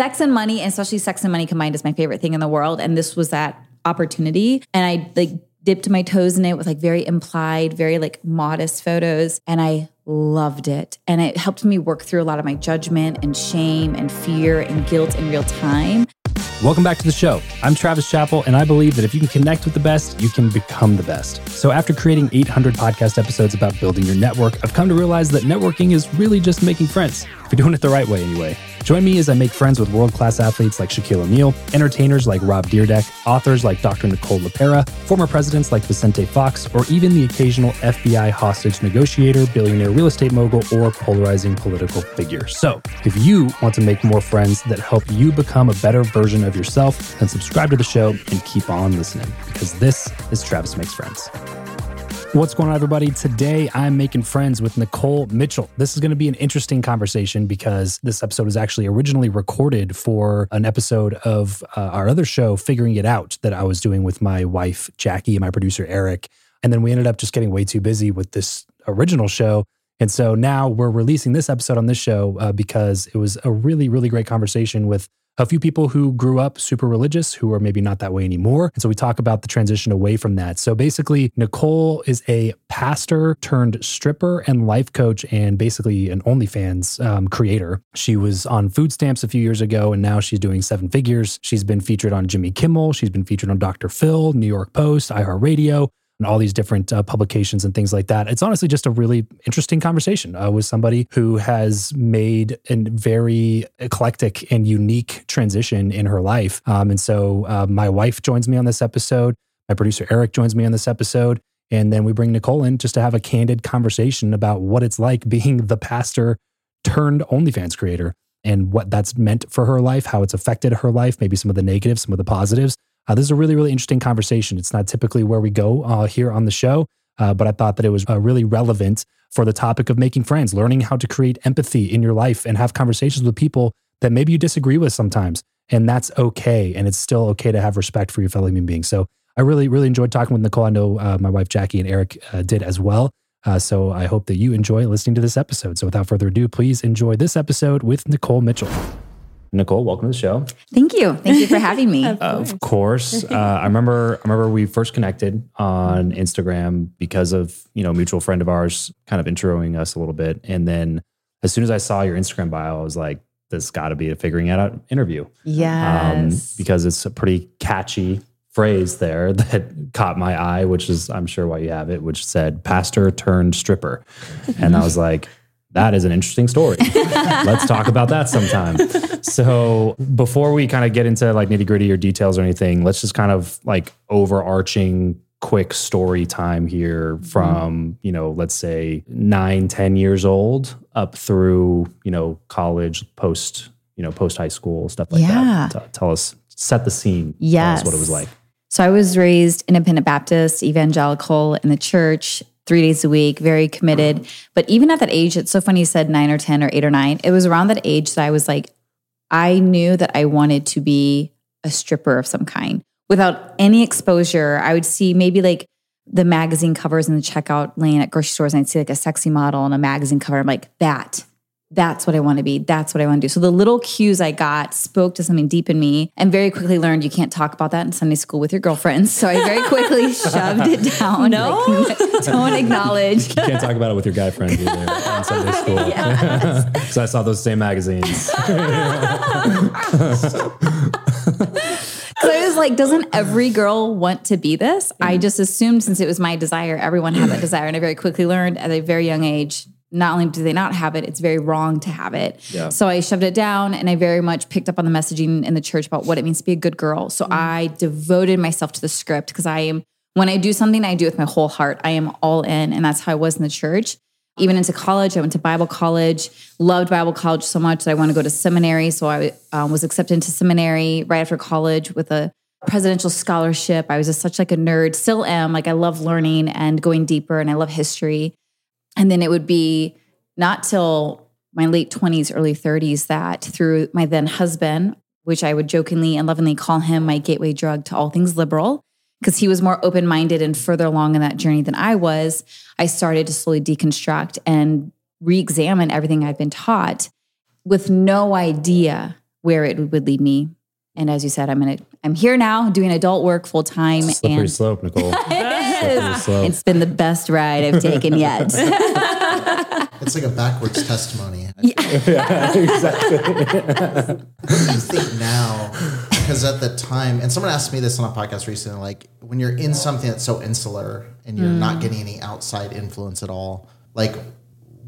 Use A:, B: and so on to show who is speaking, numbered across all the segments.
A: sex and money, especially sex and money combined is my favorite thing in the world. And this was that opportunity. And I like dipped my toes in it with like very implied, very like modest photos. And I loved it. And it helped me work through a lot of my judgment and shame and fear and guilt in real time.
B: Welcome back to the show. I'm Travis Chappell, and I believe that if you can connect with the best, you can become the best. So, after creating 800 podcast episodes about building your network, I've come to realize that networking is really just making friends, if you're doing it the right way, anyway. Join me as I make friends with world class athletes like Shaquille O'Neal, entertainers like Rob Dyrdek, authors like Dr. Nicole LePera, former presidents like Vicente Fox, or even the occasional FBI hostage negotiator, billionaire real estate mogul, or polarizing political figure. So, if you want to make more friends that help you become a better version of yourself, then subscribe to the show and keep on listening because this is Travis Makes Friends. What's going on, everybody? Today I'm making friends with Nikole Mitchell. This is going to be an interesting conversation because this episode was actually originally recorded for an episode of uh, our other show, Figuring It Out, that I was doing with my wife, Jackie, and my producer, Eric. And then we ended up just getting way too busy with this original show. And so now we're releasing this episode on this show uh, because it was a really, really great conversation with a few people who grew up super religious who are maybe not that way anymore. And so we talk about the transition away from that. So basically, Nikole is a pastor turned stripper and life coach and basically an OnlyFans um, creator. She was on food stamps a few years ago and now she's doing seven figures. She's been featured on Jimmy Kimmel. She's been featured on Dr. Phil, New York Post, iHeartRadio and all these different uh, publications and things like that. It's honestly just a really interesting conversation uh, with somebody who has made a very eclectic and unique transition in her life. Um, and so uh, my wife joins me on this episode. My producer Eric joins me on this episode. And then we bring Nikole in just to have a candid conversation about what it's like being the pastor turned OnlyFans creator and what that's meant for her life, how it's affected her life, maybe some of the negatives, some of the positives. Uh, this is a really, really interesting conversation. It's not typically where we go uh, here on the show, uh, but I thought that it was uh, really relevant for the topic of making friends, learning how to create empathy in your life and have conversations with people that maybe you disagree with sometimes. And that's okay. And it's still okay to have respect for your fellow human beings. So I really, really enjoyed talking with Nikole. I know uh, my wife Jackie and Eric uh, did as well. so I hope that you enjoy listening to this episode. So without further ado, please enjoy this episode with Nikole Mitchell. Nikole, welcome to the show.
A: Thank you. Thank you for having me.
B: of course. Of course. Uh, I remember I remember we first connected on Instagram because of, you know, mutual friend of ours kind of introing us a little bit. And then as soon as I saw your Instagram bio, I was like, this got to be a figuring it out interview.
A: Yes. Um,
B: because it's a pretty catchy phrase there that caught my eye, which is, I'm sure why you have it, which said pastor turned stripper. And I was like, that is an interesting story. Let's talk about that sometime. So, before we kind of get into like nitty gritty or details or anything, let's just kind of like overarching quick story time here mm-hmm. from, you know, let's say nine, ten years old up through, you know, college, post, you know, post high school, stuff like
A: yeah.
B: that. T- tell us, set the scene.
A: Yes.
B: what it was like.
A: So, I was raised independent Baptist, evangelical in the church three days a week, very committed. But even at that age, it's so funny you said nine or 10 or eight or nine. It was around that age that I was like, I knew that I wanted to be a stripper of some kind without any exposure. I would see maybe like the magazine covers in the checkout lane at grocery stores, and I'd see like a sexy model on a magazine cover. I'm like, that that's what I want to be. That's what I want to do. So the little cues I got spoke to something deep in me and very quickly learned you can't talk about that in Sunday school with your girlfriends. So I very quickly shoved it down.
C: No.
A: Like, don't acknowledge.
B: You can't talk about it with your guy friends either in Sunday school. So I saw those same magazines.
A: So I was like, doesn't every girl want to be this? I mm-hmm. just assumed since it was my desire, everyone had that desire. And I very quickly learned at a very young age, not only do they not have it, it's very wrong to have it.
B: Yeah.
A: So I shoved it down and I very much picked up on the messaging in the church about what it means to be a good girl. So I devoted myself to the script because I am, when I do something, I do it with my whole heart. I am all in. And that's how I was in the church. Even into college, I went to Bible college, loved Bible college so much that I want to go to seminary. So I um, was accepted into seminary right after college with a presidential scholarship. I was just such like a nerd, still am. Like I love learning and going deeper and I love history. And then it would be not till my late 20s, early 30s that through my then husband, which I would jokingly and lovingly call him my gateway drug to all things liberal, because he was more open minded and further along in that journey than I was, I started to slowly deconstruct and re examine everything I'd been taught with no idea where it would lead me. And as you said, I'm gonna I'm here now doing adult work full time.
B: Slippery
A: And
B: slope, Nikole. Slippery
A: it's been the best ride I've taken yet.
C: It's like a backwards testimony.
B: yeah, exactly.
C: What do you think now? Because at the time, and someone asked me this on a podcast recently, like when you're in something that's so insular and you're not mm. getting any outside influence at all, like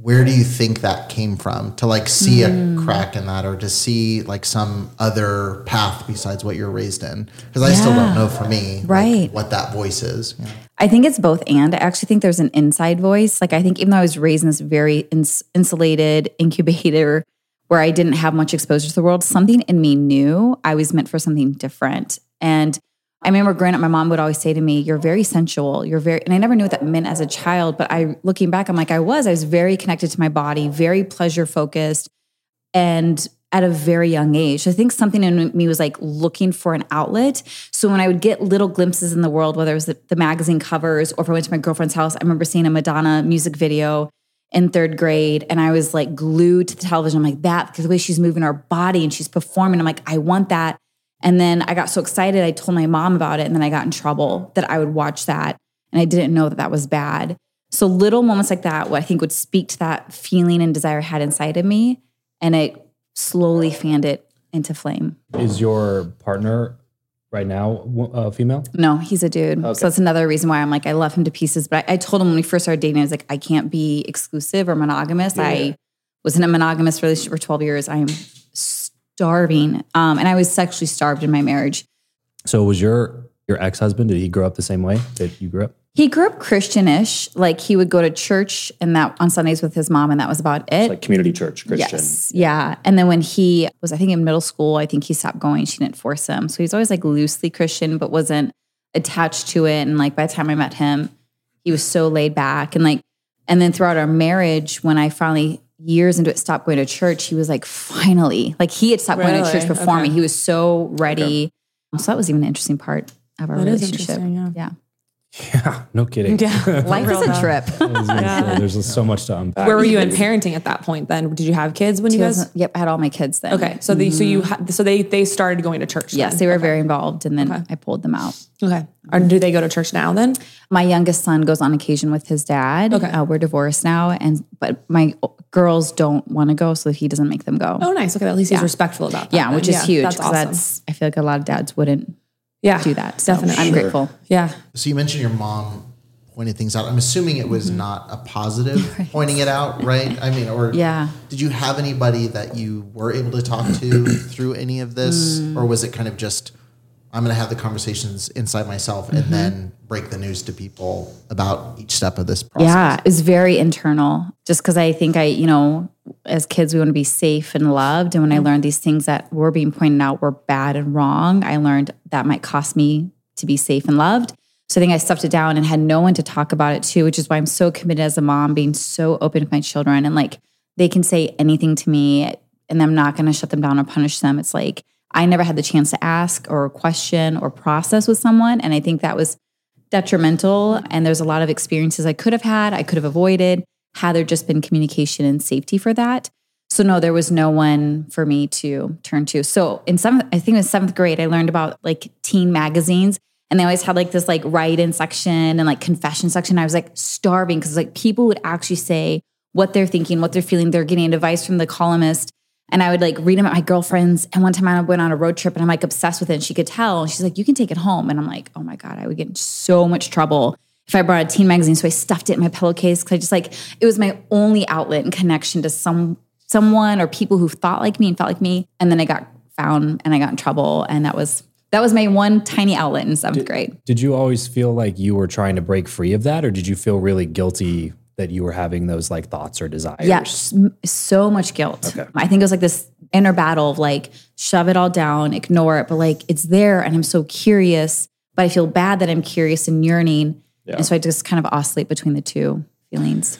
C: where do you think that came from? To like see a hmm. crack in that, or to see like some other path besides what you're raised in? Because I still don't know for me, like,
A: Right.
C: what that voice is.
A: I think it's both and. I actually think there's an inside voice. Like I think even though I was raised in this very ins- insulated incubator where I didn't have much exposure to the world, something in me knew I was meant for something different. And I remember growing up, my mom would always say to me, "You're very sensual. You're very," and I never knew what that meant as a child. But I, looking back, I'm like, I was. I was very connected to my body, very pleasure focused, and at a very young age. I think something in me was like looking for an outlet. So when I would get little glimpses in the world, whether it was the, the magazine covers or if I went to my girlfriend's house, I remember seeing a Madonna music video in third grade and I was like glued to the television. I'm like, that, because the way she's moving her body and she's performing, I'm like, I want that. And then I got so excited, I told my mom about it and then I got in trouble that I would watch that. And I didn't know that that was bad. So little moments like that, what I think would speak to that feeling and desire I had inside of me. And it slowly fanned it into flame.
B: Is your partner right now uh, female?
A: No, he's a dude. So that's another reason why I'm like, I love him to pieces. But I, I told him when we first started dating, I was like, I can't be exclusive or monogamous. I was in a monogamous relationship for 12 years. I am starving. Um, and I was sexually starved in my marriage.
B: So was your your ex husband? Did he grow up the same way that you grew up?
A: He grew up Christianish. Like he would go to church and that on Sundays with his mom, and that was about it.
B: Like community church Christian.
A: Yes. Yeah. And then when he was, I think in middle school, I think he stopped going. She didn't force him. So he's always like loosely Christian, but wasn't attached to it. And like by the time I met him, he was so laid back. And like, and then throughout our marriage, when I finally years into it stopped going to church, he was like, finally, like he had stopped going to church
D: Really?
A: before me. He was so ready. So that was even an interesting part of our
D: That is
A: relationship.
D: interesting, yeah.
A: yeah.
B: Yeah, no kidding.
D: Yeah.
A: Life is a trip.
B: I was gonna say, There's so much to unpack.
D: Where were you in parenting at that point then? Did you have kids when you guys?
A: Yep. I had all my kids then.
D: Okay. So they, so you, had, so they, they started going to church.
A: Yes,
D: then?
A: they were very involved. And then I pulled them out.
D: Okay. Or do they go to church now then?
A: My youngest son goes on occasion with his dad.
D: Okay.
A: Uh, we're divorced now, and but my girls don't want to go, so he doesn't make them go.
D: Oh, nice. Okay. At least he's respectful about that.
A: yeah,
D: then.
A: which is huge.
D: That's
A: 'cause
D: awesome.
A: That's I feel like a lot of dads wouldn't
D: yeah.
A: do that. So
D: Definitely.
A: I'm grateful.
D: Yeah.
C: So you mentioned your mom pointed things out. I'm assuming it was mm-hmm. not a positive pointing it out, right? I mean, or
A: Yeah.
C: Did you have anybody that you were able to talk to through any of this, mm. or was it kind of just I'm going to have the conversations inside myself and mm-hmm. then break the news to people about each step of this process?
A: Yeah, it's very internal. Just because I think I, you know, as kids we want to be safe and loved, and when I mm-hmm. learned these things that were being pointed out were bad and wrong, I learned that might cost me to be safe and loved. So I think I stuffed it down and had no one to talk about it to, which is why I'm so committed as a mom, being so open with my children and like they can say anything to me and I'm not going to shut them down or punish them. It's like I never had the chance to ask or question or process with someone. And I think that was detrimental. And there's a lot of experiences I could have had, I could have avoided had there just been communication and safety for that. So no, there was no one for me to turn to. So in seventh, I think it was seventh grade, I learned about like teen magazines. And they always had like this like write-in section and like confession section. I was like starving because like people would actually say what they're thinking, what they're feeling. They're getting advice from the columnist. And I would like read them at my girlfriend's. And one time I went on a road trip and I'm like obsessed with it. And she could tell. She's like, you can take it home. And I'm like, oh my God, I would get in so much trouble if I brought a teen magazine. So I stuffed it in my pillowcase because I just like, it was my only outlet and connection to some someone or people who thought like me and felt like me. And then I got found and I got in trouble. And that was that was my one tiny outlet in seventh grade.
B: Did you always feel like you were trying to break free of that, or did you feel really guilty that you were having those like thoughts or desires?
A: Yeah, s- so much guilt. I think it was like this inner battle of like shove it all down, ignore it, but like it's there and I'm so curious, but I feel bad that I'm curious and yearning. And so I just kind of oscillate between the two feelings.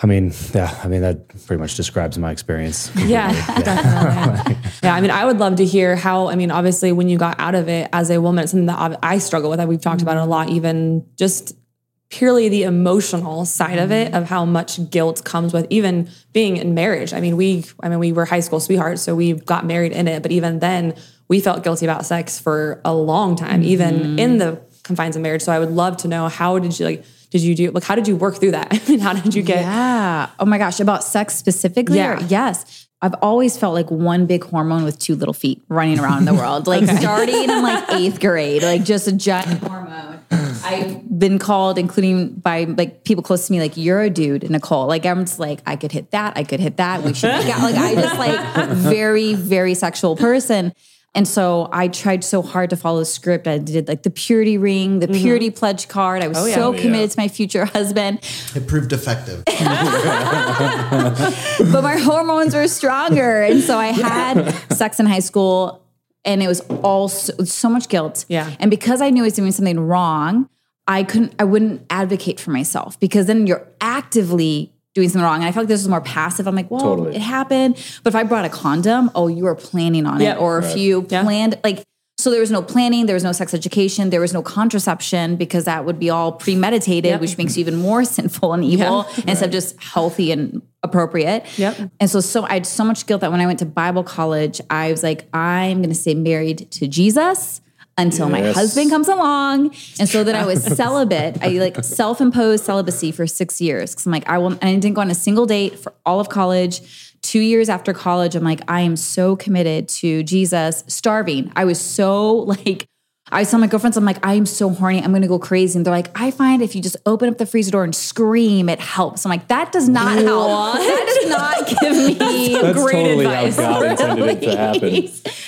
B: I mean, yeah, I mean that pretty much describes my experience.
D: Yeah, definitely. yeah, I mean, I would love to hear how. I mean, obviously, when you got out of it as a woman, it's something that I I struggle with. That we've talked mm-hmm. about it a lot, even just purely the emotional side of it mm-hmm. of how much guilt comes with even being in marriage. I mean, we I mean we were high school sweethearts, so we got married in it, but even then we felt guilty about sex for a long time, even mm-hmm. in the confines of marriage. So I would love to know how did you like did you do like how did you work through that? I mean, how did you get
A: Yeah. Oh my gosh. About sex specifically?
D: Yeah.
A: Or- yes. I've always felt like one big hormone with two little feet running around the world. Like starting in like eighth grade, like just a giant hormone. I've been called, including by like people close to me, like you're a dude, Nikole. Like I'm just like I could hit that, I could hit that. We should make out. Like I just like very very sexual person. And so I tried so hard to follow the script. I did like the purity ring, the mm-hmm. purity pledge card. I was oh,
D: yeah.
A: so
D: Oh, yeah.
A: committed to my future husband.
C: It proved effective.
A: but my hormones were stronger. And so I had sex in high school and it was all so, so much guilt.
D: Yeah.
A: And because I knew I was doing something wrong, I couldn't, I wouldn't advocate for myself because then you're actively doing something wrong. And I felt like this was more passive. I'm like, well,
B: Totally.
A: it happened. But if I brought a condom, oh, you were planning on
D: Yeah.
A: it. Or if you
D: Yeah.
A: planned, like, so there was no planning, there was no sex education, there was no contraception because that would be all premeditated,
D: Yep.
A: which makes you even more sinful and evil instead of just healthy and appropriate.
D: Yep.
A: And so, so I had so much guilt that when I went to Bible college, I was like, I'm going to stay married to Jesus until my husband comes along. And so then I was celibate. I like self-imposed celibacy for six years. Cause I'm like, I will, I didn't go on a single date for all of college. Two years after college, I'm like, I am so committed to Jesus, starving. I was so like, I tell my girlfriends, I'm like, I am so horny. I'm going to go crazy. And they're like, I find if you just open up the freezer door and scream, it helps. I'm like, that does not help. That does not give me
B: That's
D: Great
B: totally
D: advice.
B: how God it to happen.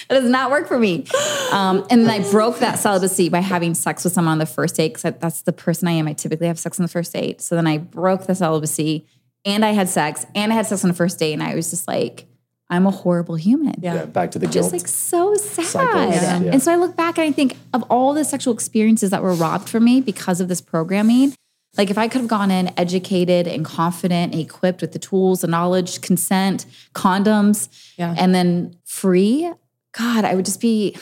A: That does not work for me. Um, and then I broke that celibacy by having sex with someone on the first date because that's the person I am. I typically have sex on the first date. So then I broke the celibacy and I had sex and I had sex on the first date. And I was just like, I'm a horrible human.
D: Yeah.
B: Yeah, back to the
A: Just
B: guilt.
A: like so sad.
B: Cycles, yeah.
A: And so I look back and I think of all the sexual experiences that were robbed from me because of this programming. Like if I could have gone in educated and confident and equipped with the tools, the knowledge, consent, condoms,
D: Yeah.
A: and then free, God, I would just be, I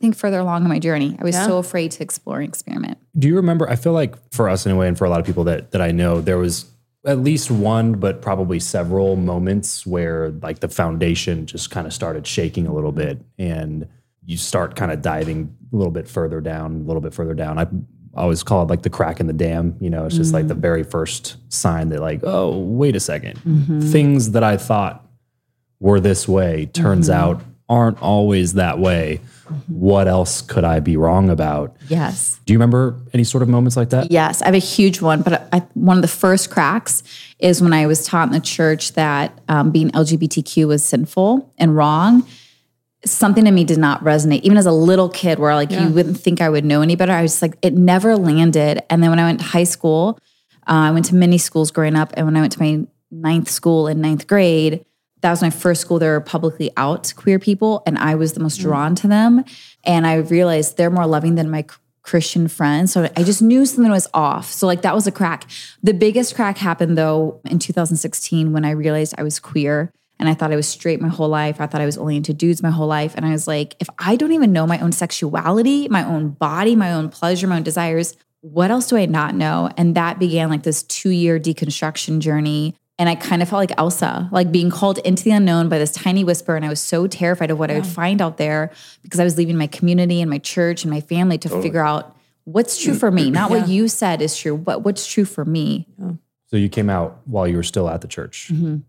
A: think, further along in my journey. I was
D: Yeah.
A: so afraid to explore and experiment.
B: Do you remember? I feel like for us anyway, and for a lot of people that that I know, there was at least one, but probably several moments where like the foundation just kind of started shaking a little bit, and you start kind of diving a little bit further down, a little bit further down. I always call it like the crack in the dam. You know, it's just like the mm. very first sign that like, oh, wait a 2nd mm-hmm. things that I thought were this way turns mm-hmm. out aren't always that way. What else could I be wrong about?
A: Yes.
B: Do you remember any sort of moments like that?
A: Yes, I have a huge one, but I, one of the first cracks is when I was taught in the church that um, being LGBTQ was sinful and wrong. Something in me did not resonate, even as a little kid, where like you wouldn't think I would know any better. I was just like, it never landed. And then when I went to high school, uh, I went to many schools growing up, and when I went to my ninth school in ninth grade, that was my first school. There were publicly out queer people, and I was the most mm. drawn to them. And I realized they're more loving than my Christian friends. So I just knew something was off. So like that was a crack. The biggest crack happened though in 2016 when I realized I was queer and I thought I was straight my whole life. I thought I was only into dudes my whole life. And I was like, if I don't even know my own sexuality, my own body, my own pleasure, my own desires, what else do I not know? And that began like this two year deconstruction journey. And I kind of felt like Elsa, like being called into the unknown by this tiny whisper. And I was so terrified of what I would find out there because I was leaving my community and my church and my family to figure out what's true for me, not what you said is true, but what's true for me.
B: So you came out while you were still at the church.
A: Mm-hmm.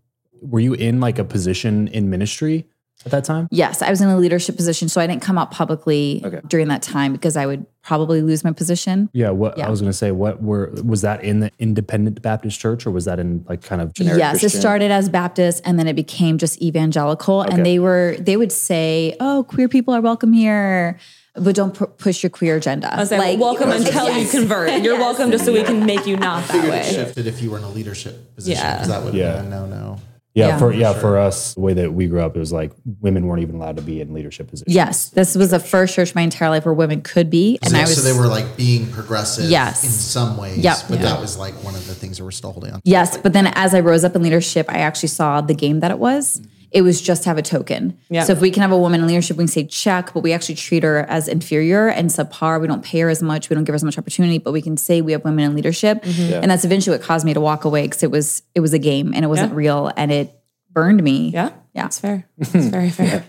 B: Were you in like a position in ministry at that time?
A: Yes, I was in a leadership position. So I didn't come out publicly
B: Okay.
A: during that time because I would probably lose my position.
B: Yeah. What
A: Yeah.
B: I was going to say, what were was that in the Independent Baptist Church or was that in like kind of generic?
A: yes,
B: Christian?
A: it started as Baptist and then it became just evangelical.
B: Okay.
A: And they were they would say, "Oh, queer people are welcome here, but don't pu- push your queer agenda."
D: I was like, welcome until you convert. You're welcome just so we can make you not that
C: Figured it
D: way.
C: shifted if you were in a leadership position
D: Yeah.
C: that would
B: Yeah.
C: have a no no.
B: Yeah,
A: Yeah.
B: for yeah, for us, the way that we grew up, it was like women weren't even allowed to be in leadership positions.
A: Yes, this was the first church my entire life where women could be, and
C: So,
A: I was
C: so they were like being progressive
A: Yes.
C: in some ways,
A: Yep.
C: but that was like one of the things that we're still holding on. to.
A: Yes, but then as I rose up in leadership, I actually saw the game that it was. Mm-hmm. It was just to have a token.
D: Yeah.
A: So if we can have a woman in leadership, we can say check, but we actually treat her as inferior and subpar. We don't pay her as much. We don't give her as much opportunity, but we can say we have women in leadership. Mm-hmm. And that's eventually what caused me to walk away because it was it was a game and it wasn't
D: Yeah.
A: real and it burned me.
D: Yeah.
A: Yeah.
D: That's fair. That's very fair.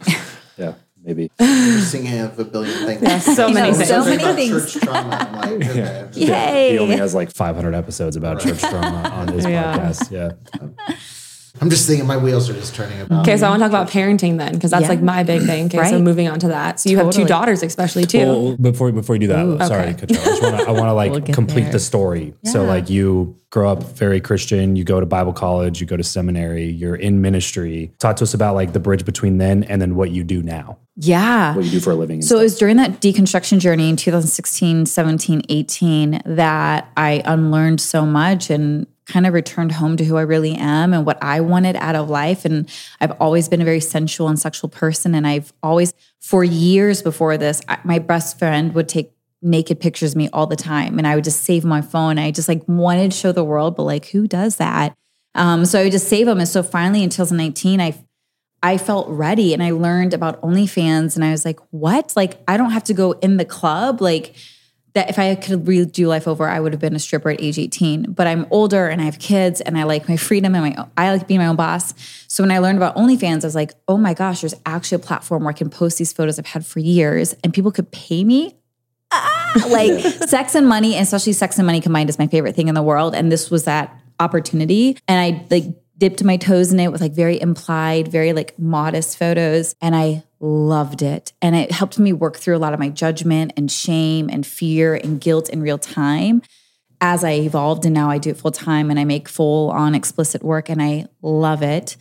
B: Yeah, maybe.
C: You're singing of a billion things.
D: So many
A: know,
D: things.
A: so many things.
C: Church trauma. I'm like, okay.
A: Yay.
B: He only has like 500 episodes about church trauma on his
D: Yeah.
B: podcast. Yeah.
C: I'm just thinking my wheels are just turning about.
D: Okay, so I want to talk about parenting then, because that's
A: Yeah.
D: like my big thing. Okay, so moving on to that. So you have two daughters, especially too.
B: Well, before before you do that, sorry,
D: okay.
B: cut. I wanna, I want to like
A: We'll
B: complete
A: there.
B: the story. So like you grow up very Christian, you go to Bible college, you go to seminary, you're in ministry. Talk to us about like the bridge between then and then what you do now,
A: Yeah.
B: what you do for a living. and
A: So it was during that deconstruction journey in 2016, 17, 18 that I unlearned so much and kind of returned home to who I really am and what I wanted out of life. And I've always been a very sensual and sexual person. And I've always, for years before this, I, my best friend would take naked pictures of me all the time. And I would just save my phone. I just like wanted to show the world, but like, who does that? Um, so I would just save them. And so finally in 2019, I I felt ready and I learned about OnlyFans and I was like, what? Like, I don't have to go in the club. Like, that if I could redo life over, I would have been a stripper at age 18. But I'm older and I have kids and I like my freedom and my I like being my own boss. So when I learned about OnlyFans, I was like, oh my gosh, there's actually a platform where I can post these photos I've had for years and people could pay me Ah, like sex and money, and especially sex and money combined is my favorite thing in the world. And this was that opportunity. And I like dipped my toes in it with like very implied, very like modest photos. And I loved it. And it helped me work through a lot of my judgment and shame and fear and guilt in real time as I evolved. And now I do it full time and I make full on explicit work and I love it.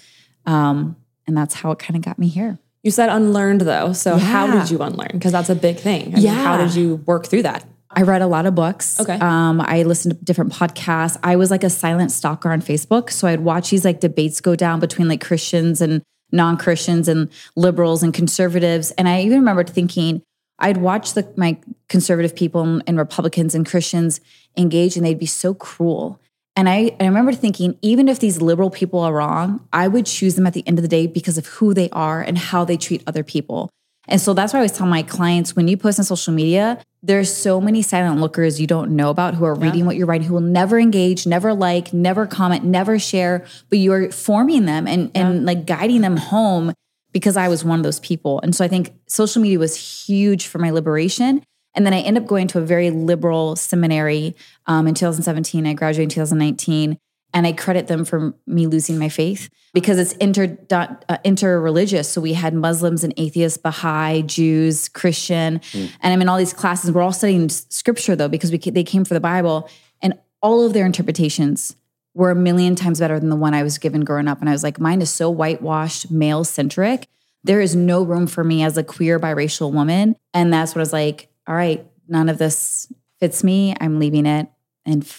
A: Um, and that's how it kind of got me here.
D: You said unlearned though. So how did you unlearn? Because that's a big thing. I mean, how did you work through that?
A: I read a lot of books.
D: Okay.
A: Um, I listened to different podcasts. I was like a silent stalker on Facebook. So I'd watch these like debates go down between like Christians and non Christians and liberals and conservatives. And I even remembered thinking, I'd watch the, my conservative people and, Republicans and Christians engage, and they'd be so cruel. And I, I remember thinking, even if these liberal people are wrong, I would choose them at the end of the day because of who they are and how they treat other people. And so that's why I always tell my clients when you post on social media, there's so many silent lookers you don't know about who are reading what you're writing, who will never engage, never like, never comment, never share, but you are forming them and, and like guiding them home because I was one of those people. And so I think social media was huge for my liberation. And then I end up going to a very liberal seminary um, in 2017. I graduated in 2019. And I credit them for me losing my faith because it's inter uh, interreligious. So we had Muslims and atheists, Baha'i, Jews, Christian, and I'm in all these classes. We're all studying scripture though because we they came for the Bible, and all of their interpretations were a million times better than the one I was given growing up. And I was like, mine is so whitewashed, male centric. There is no room for me as a queer biracial woman. And that's what I was like, all right, none of this fits me. I'm leaving it and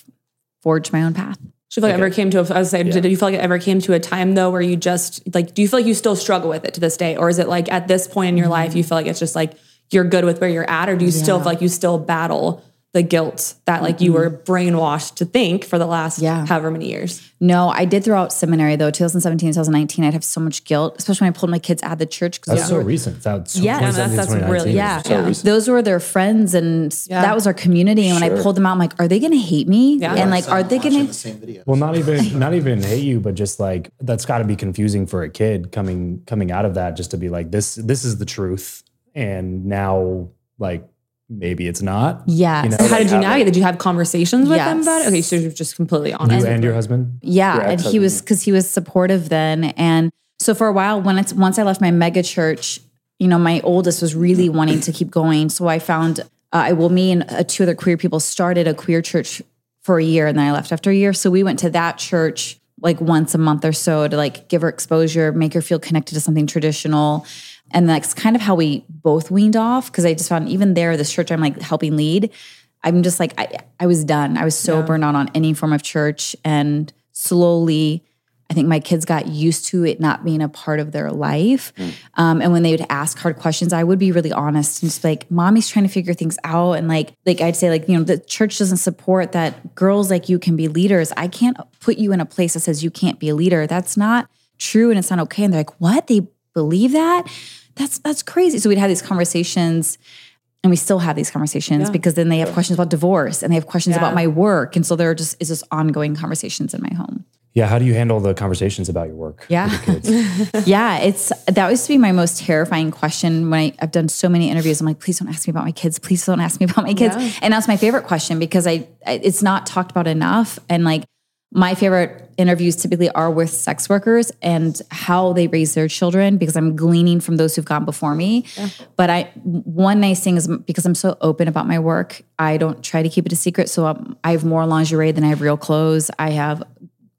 A: forge my own path.
D: Do you feel like it ever came to a, I was saying, did you feel like it ever came to a time though where you just like, do you feel like you still struggle with it to this day? Or is it like at this point in your life, mm-hmm. you feel like it's just like you're good with where you're at? Or do you still feel like you still battle the guilt that like you were mm-hmm. brainwashed to think for the last
A: Yeah.
D: however many years?
A: No, I did throughout seminary though. 2017, 2019, I'd have so much guilt, especially when I pulled my kids out of the church. Because
B: That's so recent. That's
A: Yeah,
D: that's- that's really-
A: yeah,
B: So
D: yeah.
B: recent.
A: those were their friends, and that was our community. And when I pulled them out, I'm like, are they going to hate me?
D: Yeah.
A: And like, are they
C: watching
A: going
C: the
A: to?
C: same video?
B: Well, not even not even hate you, but just like that's got to be confusing for a kid coming coming out of that, just to be like this this is the truth, and now like maybe it's not.
A: Yeah.
B: You know,
D: How
B: like,
D: did you navigate? Did you have conversations with them about it? Okay, so you're just completely honest.
B: You and your husband.
A: Yeah,
B: Your
A: and he was because he was supportive then, and so for a while, when it's once I left my mega church, you know, my oldest was really wanting to keep going. So I found, uh, I well, me and uh, two other queer people started a queer church for a year, and then I left after a year. So we went to that church like once a month or so to like give her exposure, make her feel connected to something traditional. And that's kind of how we both weaned off because I just found even there, this church I'm like helping lead, I'm just like, I, I was done. I was so burned out on any form of church. And slowly, I think my kids got used to it not being a part of their life. Um, and when they would ask hard questions, I would be really honest and just be like, mommy's trying to figure things out. And like, like I'd say, like, you know, the church doesn't support that girls like you can be leaders. I can't put you in a place that says you can't be a leader. That's not true and it's not okay. And they're like, what? They believe that? That's that's crazy. So we'd have these conversations and we still have these conversations because then they have questions about divorce and they have questions about my work. And so there are just is just ongoing conversations in my home.
B: Yeah. How do you handle the conversations about your work?
A: Yeah. yeah, it's that used to be my most terrifying question when I, I've done so many interviews. I'm like, please don't ask me about my kids. Please don't ask me about my kids. And that's my favorite question because I, I it's not talked about enough. And like my favorite interviews typically are with sex workers and how they raise their children because I'm gleaning from those who've gone before me. But I one nice thing is because I'm so open about my work, I don't try to keep it a secret. So um, I have more lingerie than I have real clothes. I have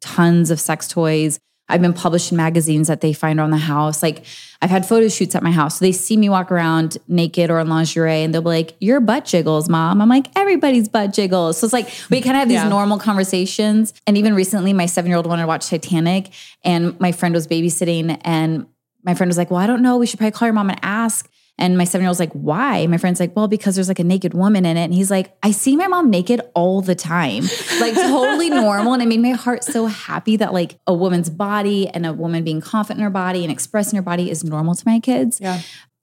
A: tons of sex toys. I've been published in magazines that they find around the house. Like I've had photo shoots at my house. So they see me walk around naked or in lingerie and they'll be like, Your butt jiggles, mom. I'm like, everybody's butt jiggles. So it's like we kind of have these
D: Yeah.
A: normal conversations. And even recently, my seven-year-old wanted to watch Titanic, and my friend was babysitting, and my friend was like, Well, I don't know. We should probably call your mom and ask. And my seven year old's like, why? My friend's like, well, because there's like a naked woman in it. And he's like, I see my mom naked all the time, like totally normal. And it made my heart so happy that like a woman's body and a woman being confident in her body and expressing her body is normal to my kids.
D: Yeah.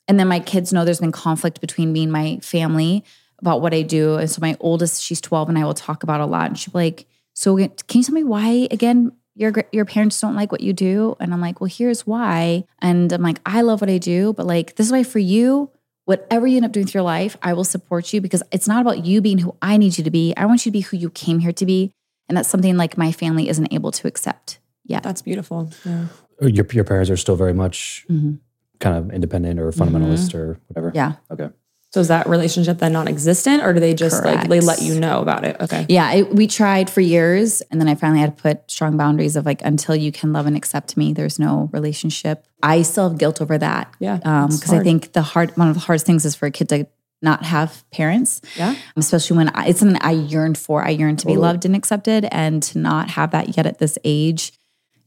A: And then my kids know there's been conflict between me and my family about what I do. And so my oldest, she's 12, and I will talk about a lot. And she'll be like, So can you tell me why again? Your, your parents don't like what you do. And I'm like, well, here's why. And I'm like, I love what I do, but like, this is why for you, whatever you end up doing with your life, I will support you because it's not about you being who I need you to be. I want you to be who you came here to be. And that's something like my family isn't able to accept yeah
D: That's beautiful. Yeah.
B: Your, your parents are still very much mm-hmm. kind of independent or fundamentalist mm-hmm. or whatever.
A: yeah.
B: Okay.
D: So is that relationship then non-existent, or do they just like they let you know about it? Okay.
A: Yeah, it, we tried for years, and then I finally had to put strong boundaries of like until you can love and accept me, there's no relationship. I still have guilt over that.
D: Yeah, um,
A: because
D: it's
A: I think the hard one of the hardest things is for a kid to not have parents.
D: Yeah.
A: especially when I, it's something I yearned for. I yearned to be loved and accepted, and to not have that yet at this age,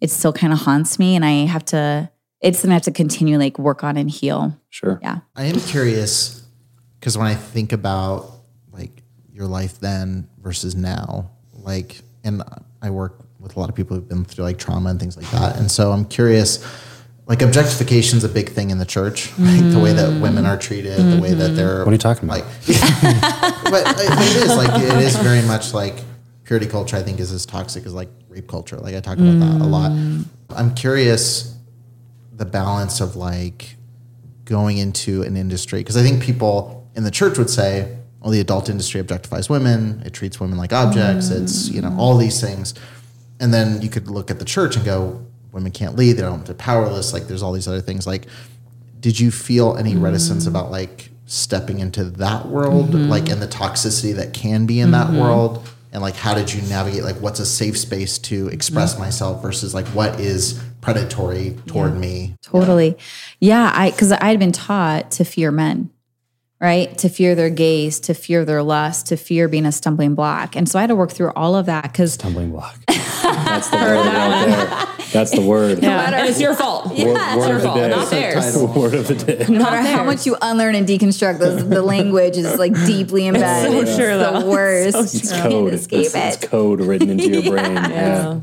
A: it still kind of haunts me, and I have to. It's something I have to continue like work on and heal.
B: Sure.
A: Yeah.
C: I am curious because when I think about like your life then versus now, like, and I work with a lot of people who've been through like trauma and things like that, and so I'm curious. Like objectification is a big thing in the church, like the way that women are treated, the way that mm-hmm. they're.
B: What are you talking about?
C: Like, but it is like it is very much like purity culture. I think is as toxic as like rape culture. Like I talk about that a lot. Mm. I'm curious the balance of like going into an industry because I think people in the church would say, "Oh, the adult industry objectifies women. It treats women like objects. Mm. It's you know all these things." And then you could look at the church and go, "Women can't lead. They don't. They're powerless. Like there's all these other things." Like, did you feel any mm. reticence about like stepping into that world, mm-hmm. like and the toxicity that can be in that mm-hmm. world? And like, how did you navigate? Like, what's a safe space to express mm. myself versus like what is predatory toward me?
A: Totally. Yeah, I because I had been taught to fear men, right? To fear their gaze, to fear their lust, to fear being a stumbling block. And so I had to work through all of that because
B: stumbling block. That's the word right there. That's the word.
D: Yeah. And it's your fault.
B: Word,
D: it's
B: word
D: your
B: of the
D: fault,
B: day.
D: not theirs.
B: The Word of the day.
A: no matter how much you unlearn and deconstruct, the, the language is like deeply embedded.
D: so true,
A: it's the
D: though.
A: worst.
B: It's
A: You
B: code.
A: can't escape
B: It's, it's code written into your brain. Yeah.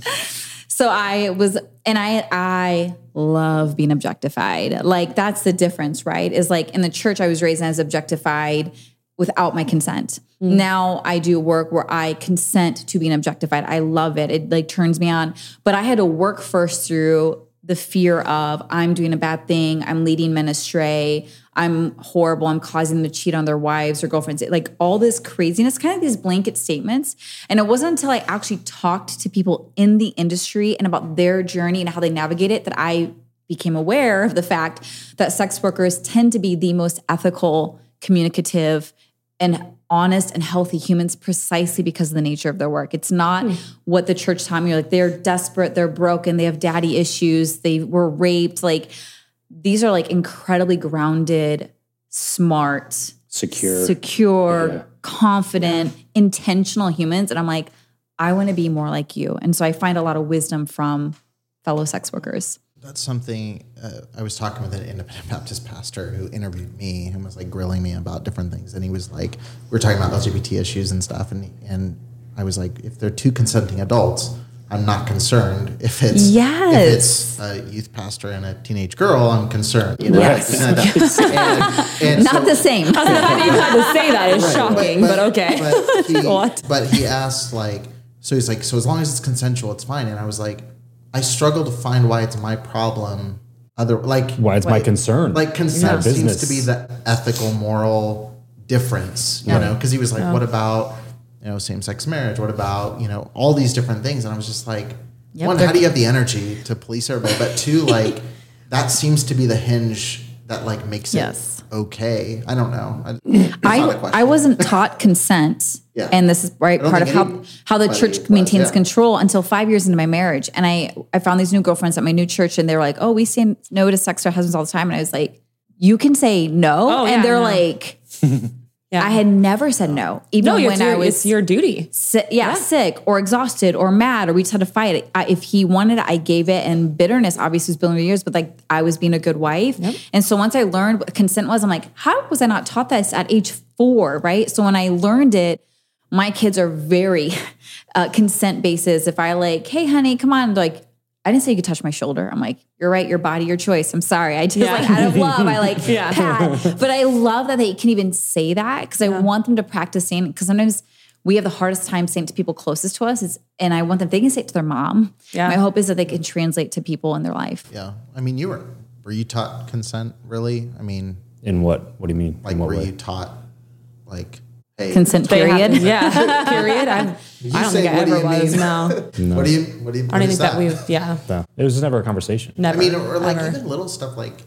A: So I was, and I, I love being objectified. Like that's the difference, right? Is like in the church I was raised as objectified without my consent. Mm. Now I do work where I consent to being objectified. I love it. It like turns me on. But I had to work first through the fear of I'm doing a bad thing, I'm leading men astray, I'm horrible, I'm causing them to cheat on their wives or girlfriends. Like all this craziness, kind of these blanket statements. And it wasn't until I actually talked to people in the industry and about their journey and how they navigate it that I became aware of the fact that sex workers tend to be the most ethical, communicative, and honest and healthy humans precisely because of the nature of their work. It's not hmm. what the church taught me. Like they're desperate, they're broken, they have daddy issues, they were raped. Like these are like incredibly grounded, smart,
B: Secure.
A: secure,
B: Yeah.
A: confident, intentional humans. And I'm like, I want to be more like you. And so I find a lot of wisdom from fellow sex workers.
C: That's something uh, I was talking with an independent Baptist pastor who interviewed me and was like grilling me about different things. And he was like, we are talking about LGBT issues and stuff. And, and I was like, if they're two consenting adults, I'm not concerned. If it's
A: Yes.
C: if it's a youth pastor and a teenage girl, I'm concerned. You know,
A: Yes.
C: and, and- and
A: Not
C: so-
A: the same.
D: The fact that you had to say that is
C: Right,
D: shocking, but, okay.
C: But he,
D: What?
C: But he asked like, so he's like, so as long as it's consensual, it's fine. And I was like, I struggle to find why it's my problem. Other like
B: Why it's my concern.
C: Like consent seems to be the ethical, moral difference. You know, because he was like, what about you know same sex marriage? What about you know all these different things? And I was just like,
A: Yep,
C: one, how do you have the energy to police everybody? But two, like that seems to be the hinge that like makes
A: Yes.
C: it okay. I don't know. I, it's not a
A: I,
C: question.
A: I wasn't taught consent.
C: Yeah.
A: And this is right part of how, how the church
C: was,
A: maintains
C: yeah.
A: control until five years into my marriage. And I, I found these new girlfriends at my new church and they were like, oh, we say no to sex to our husbands all the time. And I was like, you can say no.
D: Oh,
A: and
D: yeah,
A: they're
D: no.
A: like,
D: Yeah.
A: I had never said no, even
D: no,
A: when I was
D: it's your duty.
A: si- yeah, sick or exhausted or mad or we just had to fight. I, if he wanted I gave it. And bitterness obviously was building years, but like I was being a good wife. And so once I learned what consent was, I'm like, how was I not taught this at age four? Right. So when I learned it, my kids are very uh, consent basis. If I like, hey, honey, come on, like, I didn't say you could touch my shoulder. I'm like, you're right, your body, your choice. I'm sorry. I just
D: Yeah.
A: like out of love, I like
D: Yeah.
A: pat. But I love that they can even say that because I want them to practice saying because sometimes we have the hardest time saying it to people closest to us. Is, and I want them, they can say it to their mom.
D: Yeah.
A: My hope is that they can translate to people in their life.
C: Yeah. I mean, you were were you taught consent really? I mean,
B: In what? What do you mean?
C: like
B: In what
C: were
B: way?
C: you taught like hey
A: Consent
D: They have
A: period.
D: yeah. period. I'm,
C: you
D: I don't
C: say,
D: think I
C: what do
D: ever
C: you
D: was.
C: mean?
D: No.
C: What do you what do you
D: I don't think that we've, yeah.
B: No, it was never a conversation.
D: Never.
C: I mean, or like
D: ever.
C: even little stuff like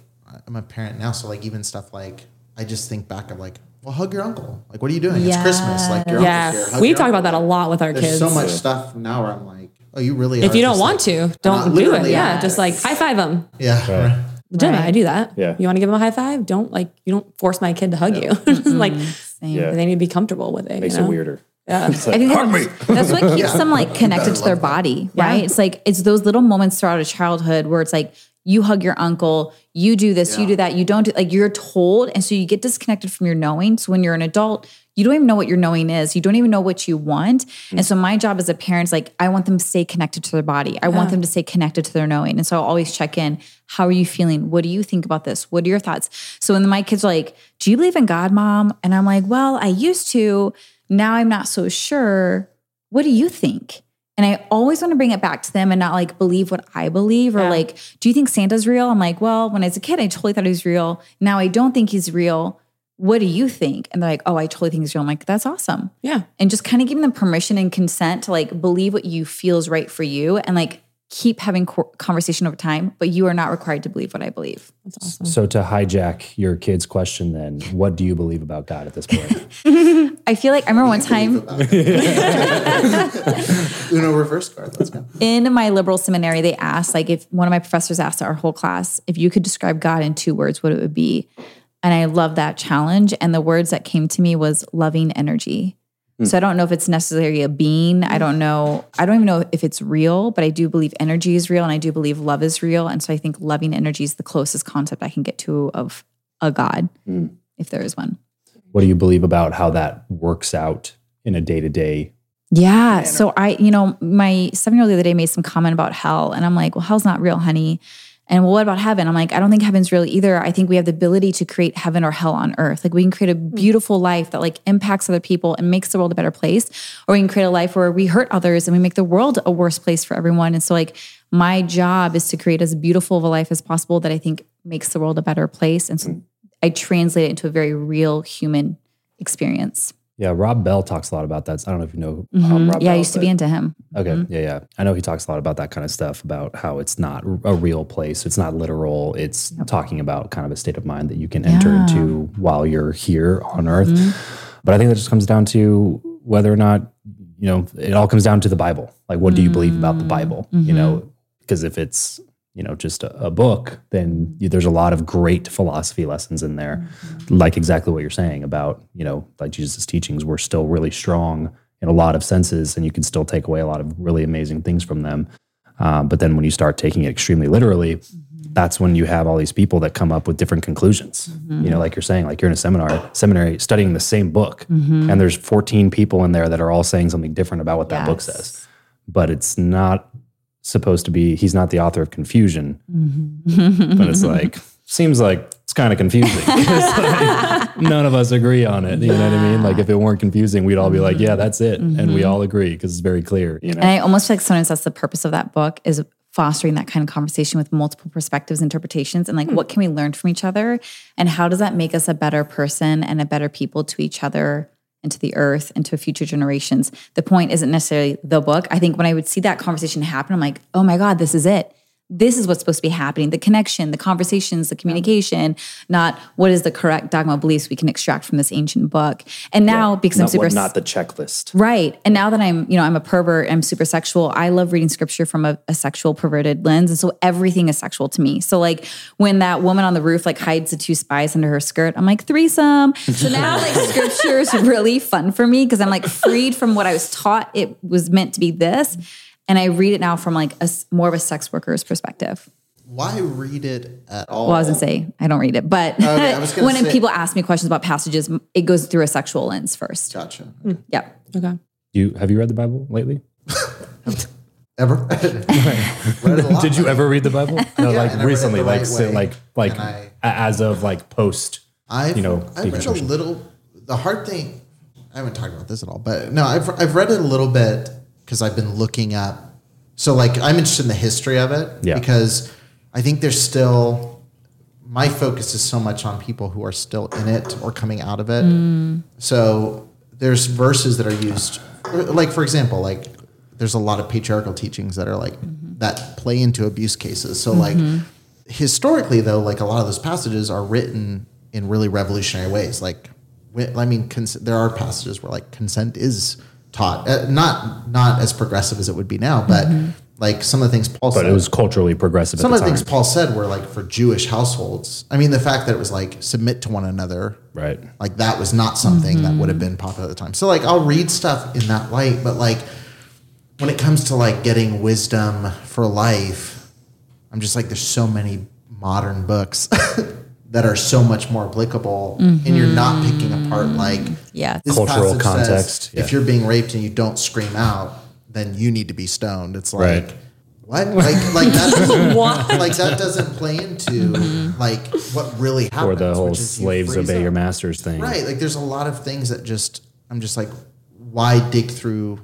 C: I'm a parent now, so like even stuff like I just think back of like, well, hug your uncle. Like, what are you doing? It's Christmas. Like your uncle's
D: Yeah.
C: here. Hug
D: We
C: your
D: talk
C: uncle.
D: about that a lot with our
C: There's
D: kids.
C: so much stuff now where I'm like, oh, you really.
D: If
C: are
D: you don't want
C: like-
D: to, don't do it. Yeah.
C: yeah.
D: Just like high five them.
C: Yeah.
B: Right.
C: right.
D: Legitimate.
A: Right.
D: I do that.
B: Yeah.
D: You want to give them a high five? Don't like, you don't force my kid to hug you. like,
B: Yeah.
D: they need to be comfortable with it.
B: Makes
D: you know?
B: it weirder.
D: Yeah.
B: Like,
A: I think
B: hug me.
A: that- that's what keeps
C: Yeah.
A: them like connected to their
C: love that.
A: body,
D: Yeah.
A: right? It's like it's those little moments throughout a childhood where it's like you hug your uncle, you do this, you do that, you don't do like you're told, and so you get disconnected from your knowing. So when you're an adult, you don't even know what your knowing is. You don't even know what you want. Mm. And so my job as a parent is like I want them to stay connected to their body. I want uh. them to stay connected to their knowing. And so I'll always check in. How are you feeling? What do you think about this? What are your thoughts? So when my kids are like, "Do you believe in God, mom?" and I'm like, "Well, I used to." Now I'm not so sure. What do you think? And I always want to bring it back to them and not like believe what I believe or
D: Yeah.
A: like, do you think Santa's real? I'm like, well, when I was a kid, I totally thought he was real. Now I don't think he's real. What do you think? And they're like, oh, I totally think he's real. I'm like, that's awesome.
D: Yeah.
A: And just kind of giving them permission and consent to like believe what you feel is right for you and like keep having co- conversation over time, but you are not required to believe what I believe.
D: That's awesome.
B: So to hijack your kid's question, then, what do you believe about God at this point?
A: I feel like I remember one time
C: Uno reverse card. Let's go.
A: in my liberal seminary, they asked, like, if one of my professors asked our whole class, if you could describe God in two words, what it would be. And I love that challenge. And the words that came to me was loving energy. Hmm. So I don't know if it's necessarily a being. I don't know. I don't even know if it's real, but I do believe energy is real and I do believe love is real. And so I think loving energy is the closest concept I can get to of a God, hmm. if there is one.
B: what do you believe about how that works out in a day to day?
A: Yeah. So I, you know, my seven year old the other day made some comment about hell. And I'm like, well, hell's not real, honey. And well, what about heaven? I'm like, I don't think heaven's real either. I think we have the ability to create heaven or hell on earth. Like we can create a hmm. beautiful life that like impacts other people and makes the world a better place. Or we can create a life where we hurt others and we make the world a worse place for everyone. And so like my job is to create as beautiful of a life as possible that I think makes the world a better place. And so hmm. I translate it into a very real human experience.
B: Yeah, Rob Bell talks a lot about that. I don't know if you know um, Rob
A: yeah, I used to be into him.
B: Okay. Yeah, yeah. I know he talks a lot about that kind of stuff about how it's not a real place. It's not literal. It's talking about kind of a state of mind that you can enter
A: Yeah.
B: into while you're here on earth.
A: Mm-hmm.
B: But I think that just comes down to whether or not, you know, it all comes down to the Bible. Like, what do you believe about the Bible? You
A: Mm-hmm.
B: know, because if it's, you know, just a, a book, then you, there's a lot of great philosophy lessons in there,
A: Mm-hmm.
B: like exactly what you're saying about, you know, like Jesus' teachings were still really strong in a lot of senses, and you can still take away a lot of really amazing things from them. Um, but then when you start taking it extremely literally, that's when you have all these people that come up with different conclusions. You know, like you're saying, like you're in a seminar, seminary studying the same book, and there's 14 people in there that are all saying something different about what that book says. But it's not supposed to be he's not the author of confusion.
A: Mm-hmm.
B: but it's like seems like it's kind of confusing. Like, none of us agree on it. You know what I mean? Like if it weren't confusing, we'd all be like, yeah, that's it. And
A: Mm-hmm.
B: we all agree because it's very clear, you know.
A: And I almost feel like sometimes that's the purpose of that book is fostering that kind of conversation with multiple perspectives, interpretations, and like what can we learn from each other? And how does that make us a better person and a better people to each other and to the earth and to future generations? The point isn't necessarily the book. I think when I would see that conversation happen, I'm like, oh my God, this is it. This is what's supposed to be happening the connection, the conversations, the communication, not what is the correct dogma beliefs we can extract from this ancient book. And now, because I'm super
B: what, not the checklist.
A: Right. And now that I'm, you know, I'm a pervert, I'm super sexual, I love reading scripture from a, a sexual perverted lens. And so everything is sexual to me. So like when that woman on the roof like hides the two spies under her skirt, I'm like, threesome. So now like scripture is really fun for me because I'm like freed from what I was taught it was meant to be this. And I read it now from like a more of a sex worker's perspective.
C: Why read it at all?
A: Well, I was gonna say I don't read it, but
C: Okay, I was
A: when
C: say-
A: people ask me questions about passages, it goes through a sexual lens first.
C: Gotcha.
A: Yeah.
D: Okay.
B: You have you read the Bible lately?
C: Ever? Read it a lot.
B: Did you ever read the Bible? No,
C: Yeah,
B: like
C: and I read it
B: recently,
C: the
B: like
C: right
B: so,
C: way,
B: like like
C: and
B: as of like post.
C: I've,
B: you know,
C: I've read a little. The hard thing, I haven't talked about this at all, but no, I've I've read it a little bit because I've been looking up. So like, I'm interested in the history of it
B: Yeah.
C: because I think there's still. My focus is so much on people who are still in it or coming out of it. Mm. So there's verses that are used, like for example, like there's a lot of patriarchal teachings that are like mm-hmm. that play into abuse cases. So like mm-hmm. historically though, like a lot of those passages are written in really revolutionary ways. Like, I mean, cons- there are passages where like consent is taught, uh, not not as progressive as it would be now, but like some of the things Paul
B: But
C: said.
B: it was culturally progressive
C: some
B: at
C: of
B: the
C: the
B: time.
C: things Paul said were like for Jewish households. I mean, the fact that it was like submit to one another,
B: right.
C: like that was not something that would have been popular at the time. So like I'll read stuff in that light, but like when it comes to like getting wisdom for life, I'm just like there's so many modern books that are so much more applicable and you're not mm-hmm. picking apart like
A: Yeah.
C: this
B: Cultural context,
C: says,
B: yeah.
C: If you're being raped and you don't scream out, then you need to be stoned. It's like
B: Right.
C: what? Like like that doesn't
D: What?
C: like that doesn't play into mm-hmm. like what really happens.
B: Or the whole
C: which is you
B: slaves
C: freeze
B: obey
C: up.
B: your masters thing.
C: Right. Like there's a lot of things that just I'm just like, why dig through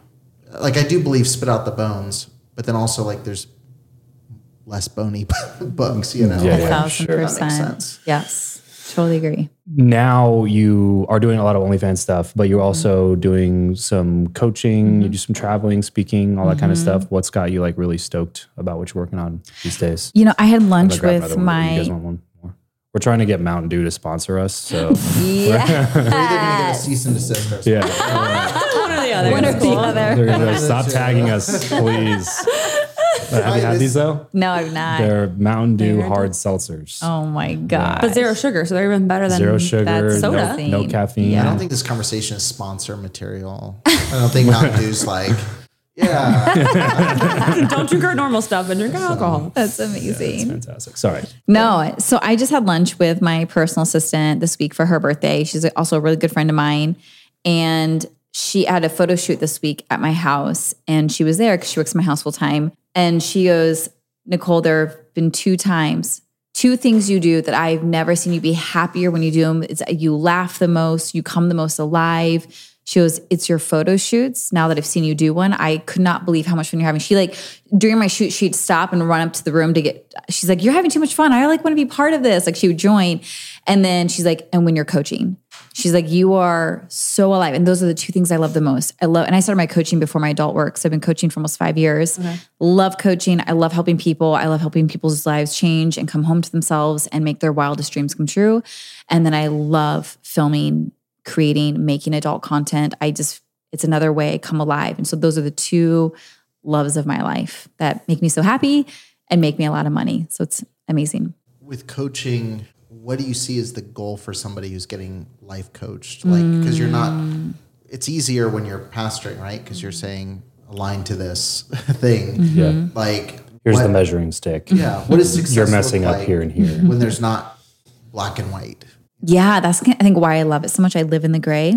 C: like I do believe spit out the bones, but then also like there's less bony books, you know.
B: Yeah,
A: A
B: yeah,
A: thousand
B: sure.
C: That makes
A: percent.
C: sense.
A: Yes. Totally agree.
B: Now you are doing a lot of OnlyFans stuff, but you're also doing some coaching. You mm-hmm. do some traveling, speaking, all that kind of mm-hmm. stuff. What's got you like really stoked about what you're working on these days?
A: You know, I had lunch
B: gonna
A: with
B: another one. You guys
A: my
B: want one more? We're trying to get Mountain Dew to sponsor us. So
A: yeah.
C: We're either gonna get a cease and desist or
B: yeah,
D: One or the other.
A: one or the other.
B: they're gonna be like, stop tagging us, please. Have you had these though?
A: No, I've not.
B: They're Mountain Dew hard seltzers.
A: oh my god.
D: But zero sugar, so they're even better than
B: Zero sugar,
A: that's
B: no,
D: soda.
B: no caffeine.
C: I don't think this conversation is sponsor material. I don't think Mountain Dew's like, yeah.
D: Don't drink our normal stuff and drink our alcohol.
A: That's amazing.
B: Fantastic. Sorry.
A: No, so I just had lunch with my personal assistant this week for her birthday. She's also a really good friend of mine. And she had a photo shoot this week at my house. And she was there because she works in my house full time. And she goes, Nikole, there have been two times, two things you do that I've never seen you be happier when you do them. It's you laugh the most, you come the most alive. She goes, It's your photo shoots. Now that I've seen you do one, I could not believe how much fun you're having. She like during my shoot, she'd stop and run up to the room to get, she's like, You're having too much fun. I like want to be part of this. Like she would join. And then she's like, And when you're coaching, she's like, You are so alive. And those are the two things I love the most. I love, and I started my coaching before my adult work. So I've been coaching for almost five years. Love coaching. I love helping people. I love helping people's lives change and come home to themselves and make their wildest dreams come true. And then I love filming creating, making adult content. I just, it's another way I come alive. And so those are the two loves of my life that make me so happy and make me a lot of money. So it's amazing.
C: With coaching, what do you see as the goal for somebody who's getting life coached? Like, because you're not, mm. it's easier when you're pastoring, right? Because you're saying, align to this thing. Mm-hmm.
B: Yeah.
C: Like,
B: Here's
C: what-
B: the measuring stick.
C: Yeah. What is success
B: You're
C: look
B: messing up
C: like
B: here and here.
C: when there's not black and white?
A: Yeah, that's I think why I love it so much. I live in the gray,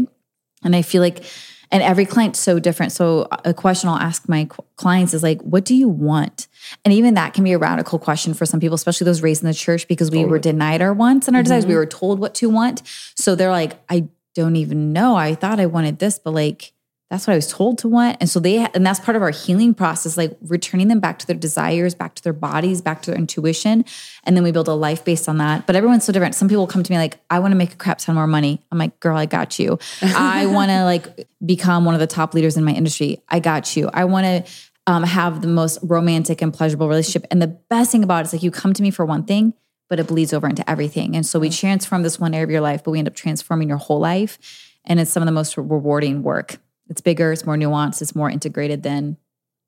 A: and I feel like, and every client's so different. So a question I'll ask my clients is like, "What do you want?" And even that can be a radical question for some people, especially those raised in the church, because we were denied our wants and our desires. We mm-hmm. were told what to want. So they're like, I don't even know. I thought I wanted this, but like, that's what I was told to want. And so they, and that's part of our healing process, like returning them back to their desires, back to their bodies, back to their intuition. And then we build a life based on that. But everyone's so different. Some people come to me like, I want to make a crap ton more money. I'm like, girl, I got you. I want to like become one of the top leaders in my industry. I got you. I want to um, have the most romantic and pleasurable relationship. And the best thing about it is like you come to me for one thing, but it bleeds over into everything. And so we transform this one area of your life, but we end up transforming your whole life. And it's some of the most rewarding work. It's bigger, it's more nuanced, it's more integrated than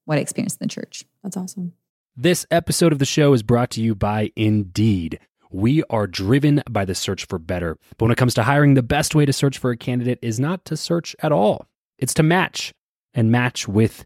A: what I experienced in the church.
D: That's awesome.
B: This episode of the show is brought to you by Indeed. We are driven by the search for better. But when it comes to hiring, the best way to search for a candidate is not to search at all, it's to match and match with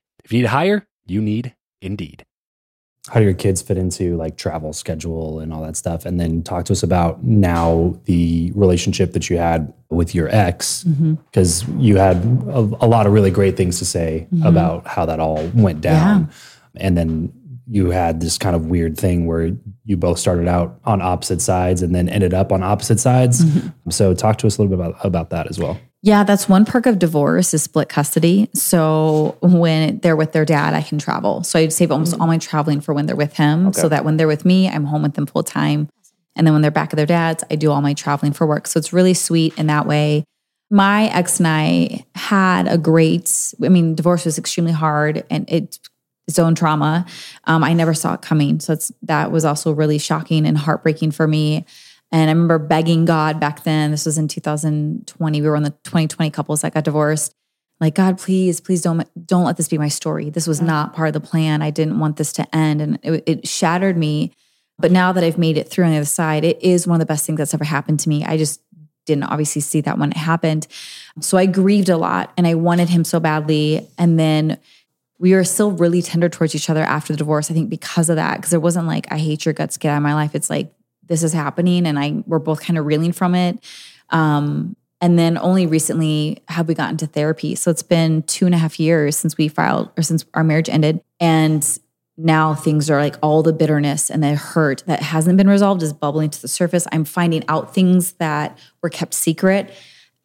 B: If you need to hire, you need Indeed.
E: how do your kids fit into like travel schedule and all that stuff? And then talk to us about now the relationship that you had with your ex mm-hmm. because you had a, a lot of really great things to say mm-hmm. about how that all went down. And then you had this kind of weird thing where you both started out on opposite sides and then ended up on opposite sides mm-hmm. so talk to us a little bit about, about that as well
A: Yeah, that's one perk of divorce is split custody. So when they're with their dad, I can travel. So I'd save almost all my traveling for when they're with him, so that when they're with me, I'm home with them full time. And then when they're back at their dad's, I do all my traveling for work. So it's really sweet in that way. My ex and I had a great, I mean, divorce was extremely hard and it its own trauma. Um, I never saw it coming. So it's that was also really shocking and heartbreaking for me. And I remember begging God back then, this was in 2020. We were on the 2020 couples that got divorced. Like, God, please, please don't don't let this be my story. This was not part of the plan. I didn't want this to end. And it, it shattered me. But now that I've made it through on the other side, it is one of the best things that's ever happened to me. I just didn't obviously see that when it happened. So I grieved a lot and I wanted him so badly. And then we were still really tender towards each other after the divorce. I think because of that, because it wasn't like, I hate your guts, get out of my life. It's like, this is happening. And I we're both kind of reeling from it. Um, and then only recently have we gotten to therapy. So it's been two and a half years since we filed or since our marriage ended. And now things are like all the bitterness and the hurt that hasn't been resolved is bubbling to the surface. I'm finding out things that were kept secret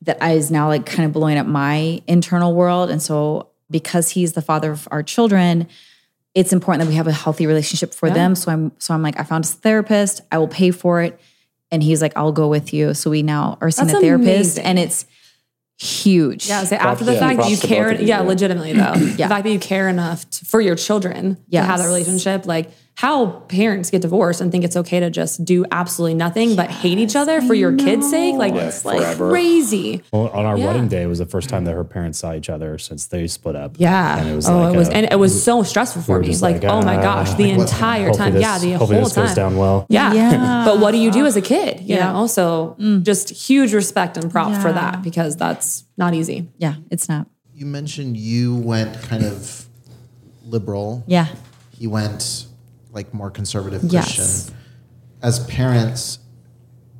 A: that is now like kind of blowing up my internal world. And so because he's the father of our children, it's important that we have a healthy relationship for them. So I'm so I'm like, I found a therapist, I will pay for it. And he's like, I'll go with you. So we now are seeing
D: That's
A: a therapist
D: amazing.
A: and it's huge.
D: Yeah, so after the
E: yeah,
D: fact that you
E: props
D: care, yeah,
E: yeah.
D: legitimately though, the fact that you care enough to, for your children to have that relationship, like how parents get divorced and think it's okay to just do absolutely nothing but hate each other for your kids' sake. Like it's like crazy.
E: Well, on our
D: Yeah.
E: wedding day, it was the first time that her parents saw each other since they split up.
D: Yeah.
E: and it was
D: oh,
E: like
D: it was,
E: a-
D: and it was so stressful for me.
E: just
D: Like,
E: like,
D: oh my
E: ah,
D: gosh, the
C: what's
D: entire time.
E: this-
D: yeah, the
E: hopefully
D: whole
E: this goes
D: time.
E: down well.
D: Yeah.
A: Yeah.
D: But what do you do as a kid? You
A: Yeah.
D: know, so just huge respect and prop for that because that's not easy.
A: Yeah, it's not.
C: You mentioned you went kind of liberal.
A: Yeah.
C: He went like more conservative
A: Yes.
C: As parents,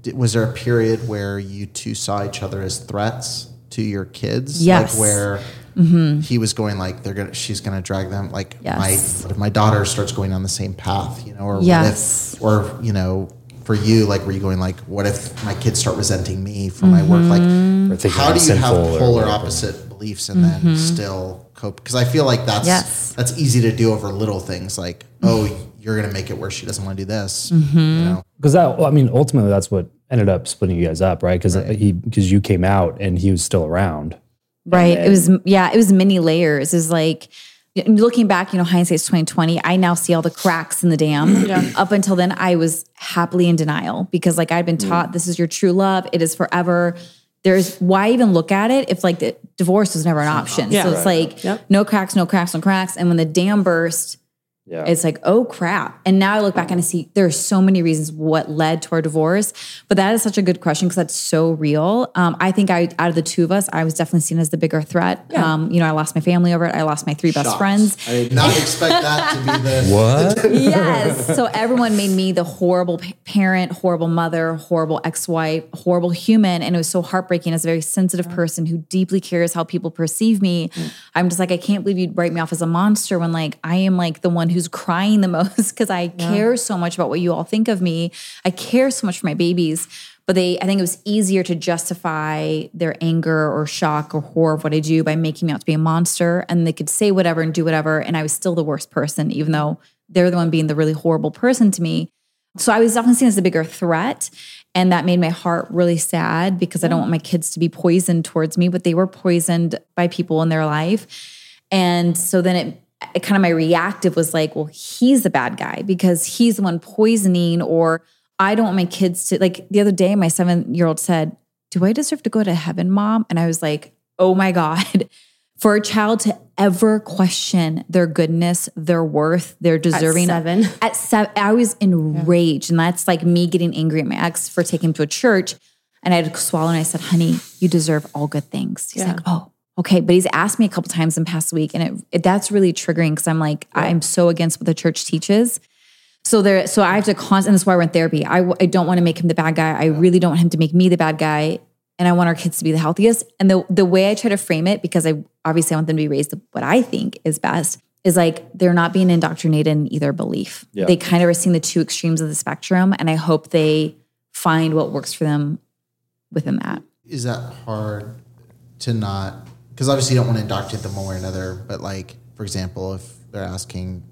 C: did, was there a period where you two saw each other as threats to your kids?
A: Yes.
C: Like where mm-hmm. he was going like they're gonna she's gonna drag them like
A: Yes.
C: my what if my daughter starts going on the same path, you know, or
A: Yes.
C: what if or you know, for you, like were you going like, what if my kids start resenting me for my work? Like
E: mm-hmm.
C: how do you have polar opposite beliefs and then mm-hmm. still cope? Because I feel like that's
A: Yes.
C: that's easy to do over little things like, oh, you're gonna make it where she doesn't want to do this.
A: Mm-hmm.
C: You know?
E: Because that, I mean, ultimately, that's what ended up splitting you guys up, right? Because he, because you came out and he was still around.
A: Right. It was yeah, it was many layers. It was like looking back, you know, hindsight's 2020. I now see all the cracks in the dam. Up until then, I was happily in denial because like I'd been taught this is your true love. It is forever. There's why even look at it if like the divorce was never an option.
D: Yeah.
A: so it's like
D: Yep.
A: no cracks, no cracks, no cracks. And when the dam burst,
E: Yeah.
A: it's like, oh crap. And now I look back and I see there are so many reasons what led to our divorce. But that is such a good question because that's so real. Um, I think I out of the two of us, I was definitely seen as the bigger threat. Um, you know, I lost my family over it. I lost my three best friends.
C: I did not expect that to be the
E: what?
A: yes. So everyone made me the horrible parent, horrible mother, horrible ex-wife, horrible human, and it was so heartbreaking. As a very sensitive person who deeply cares how people perceive me, I'm just like, I can't believe you'd write me off as a monster when like I am like the one who's crying the most because I care so much about what you all think of me. I care so much for my babies. But they, I think it was easier to justify their anger or shock or horror of what I do by making me out to be a monster. And they could say whatever and do whatever. And I was still the worst person, even though they're the one being the really horrible person to me. So I was definitely seen as a bigger threat. And that made my heart really sad because I don't want my kids to be poisoned towards me, but they were poisoned by people in their life. And so then it, it kind of my reactive was like, well, he's the bad guy because he's the one poisoning, or I don't want my kids to like the other day, my seven year old said, Do I deserve to go to heaven, mom? And I was like, Oh my God. For a child to ever question their goodness, their worth, their deserving
D: seven.
A: At seven, I was enraged. And that's like me getting angry at my ex for taking him to a church. And I had to swallow and I said, honey, you deserve all good things. He's
D: Yeah.
A: like, oh, okay. But he's asked me a couple times in past week. And it, it that's really triggering because I'm like, I'm so against what the church teaches. So there, so I have to constant. That's why we're in therapy. I, I don't want to make him the bad guy. I really don't want him to make me the bad guy. And I want our kids to be the healthiest. And the the way I try to frame it, because I obviously I want them to be raised what I think is best, is like they're not being indoctrinated in either belief.
E: Yeah.
A: They kind of are seeing the two extremes of the spectrum, and I hope they find what works for them within that.
C: is that hard to not because obviously you don't want to indoctrinate them one way or another but like for example if they're asking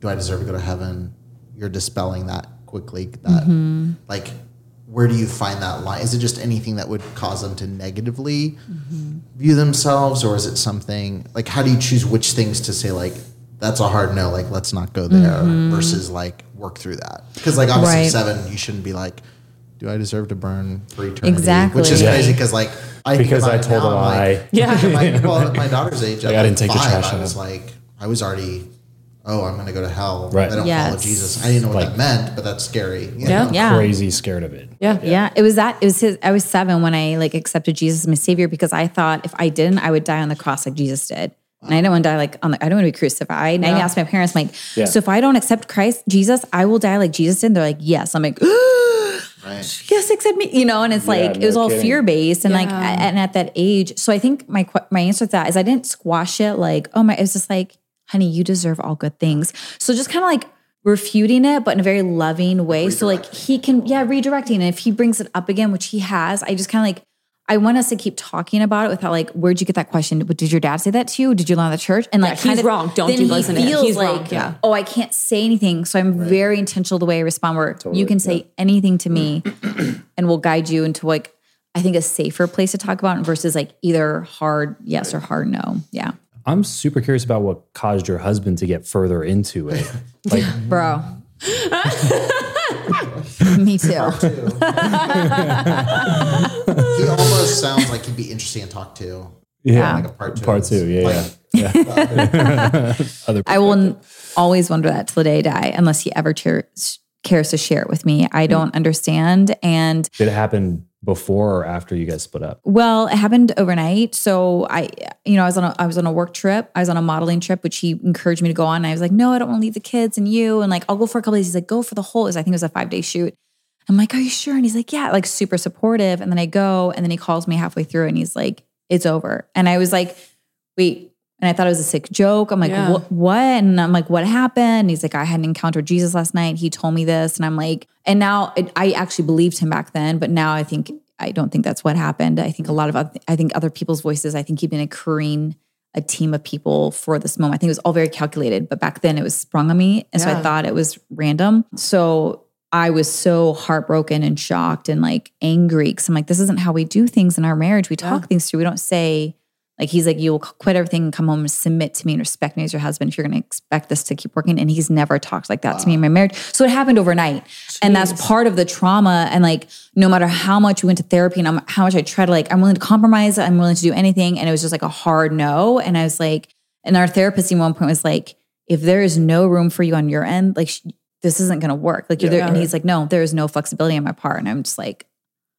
C: do i deserve to go to heaven you're dispelling that quickly that
A: Mm-hmm.
C: like where do you find that line is it just anything that would cause them to negatively
A: Mm-hmm.
C: view themselves or is it something like how do you choose which things to say like that's a hard no like let's not go there versus like work through that because like obviously
A: Mm-hmm. Right.
C: seven you shouldn't be like do I deserve to burn for eternity? Exactly. Which is
A: Yeah.
C: crazy because like I
E: Because
C: about
E: I told
C: now,
E: a
C: I'm
E: lie.
C: Like,
D: Yeah.
C: my, well, at my daughter's age, at
E: I didn't
C: like
E: take the
C: five,
E: trash
C: I
E: out.
C: was like, I was already, oh, I'm going to go to hell.
E: Right.
C: I don't follow Jesus. I didn't know what
E: Like-
C: that meant, but that's scary. you
D: Yeah.
C: know?
A: Yeah.
E: Crazy scared of it.
D: Yeah.
A: Yeah, it was that. It was his. I was seven when I like accepted Jesus as my savior because I thought if I didn't, I would die on the cross like Jesus did. And I don't want to die like on the. I don't want to be crucified. And I asked my parents, I'm like,
E: Yeah.
A: so if I don't accept Christ, Jesus, I will die like Jesus did. And they're like, yes. I'm like,
C: Right.
A: yes, accept me. You know, and it's like it
E: no
A: was all
E: kidding.
A: fear based and like,
D: Yeah.
A: a- and at that age, so I think my my answer to that is I didn't squash it. Like, oh my, it was just like, honey, you deserve all good things. So just kind of like refuting it, but in a very loving way. So like he can, yeah, redirecting. And if he brings it up again, which he has, I just kind of like. I want us to keep talking about it without like, where'd you get that question? Did your dad say that to you? Did you learn at the church? And like,
D: he's
A: kind of-
D: wrong. Don't
A: then
D: do
A: he
D: listen to him.
A: feels
D: He's wrong. Yeah.
A: oh, I can't say anything. So I'm very intentional the way I respond. Where you can say anything to me, and we'll guide you into like I think a safer place to talk about versus like either hard yes or hard no. Yeah.
E: I'm super curious about what caused your husband to get further into it. Like,
A: Bro. Me too.
C: he almost sounds like he'd be interesting to talk to.
E: yeah,
C: Like a part two.
E: part two. Yeah,
C: Like,
E: yeah. yeah. Other
A: I will n- always wonder that till the day I die, unless he ever cheer- cares to share it with me. I mm. don't understand. And
E: Did it happen before or after you guys split up?
A: well, it happened overnight. So I, you know, I was on a, I was on a work trip. I was on a modeling trip, which he encouraged me to go on. And I was like, no, I don't want to leave the kids and you. And like, I'll go for a couple days. He's like, go for the whole. I think it was a five day shoot. I'm like, are you sure? And he's like, yeah, like super supportive. And then I go, and then he calls me halfway through, and he's like, it's over. And I was like, wait. And I thought it was a sick joke. I'm like,
D: Yeah.
A: what? What? And I'm like, what happened? And he's like, I had an encounter with Jesus last night. He told me this, and I'm like, and now it, I actually believed him back then, but now I think I don't think that's what happened. I think a lot of I think other people's voices. I think he'd been accruing a team of people for this moment. I think it was all very calculated, but back then it was sprung on me, and so I thought it was random. So I was so heartbroken and shocked and like angry because I'm like, this isn't how we do things in our marriage. We talk things through. We don't say like he's like, you will quit everything and come home and submit to me and respect me as your husband if you're going to expect this to keep working. And he's never talked like that to me in my marriage. So it happened overnight, and that's part of the trauma. And like, no matter how much we went to therapy and how much I tried to like, I'm willing to compromise. I'm willing to do anything, and it was just like a hard no. And I was like, and our therapist at one point was like, if there is no room for you on your end, like. sh- this isn't going to work. Like you're there, and he's like, no, there is no flexibility on my part, and I'm just like,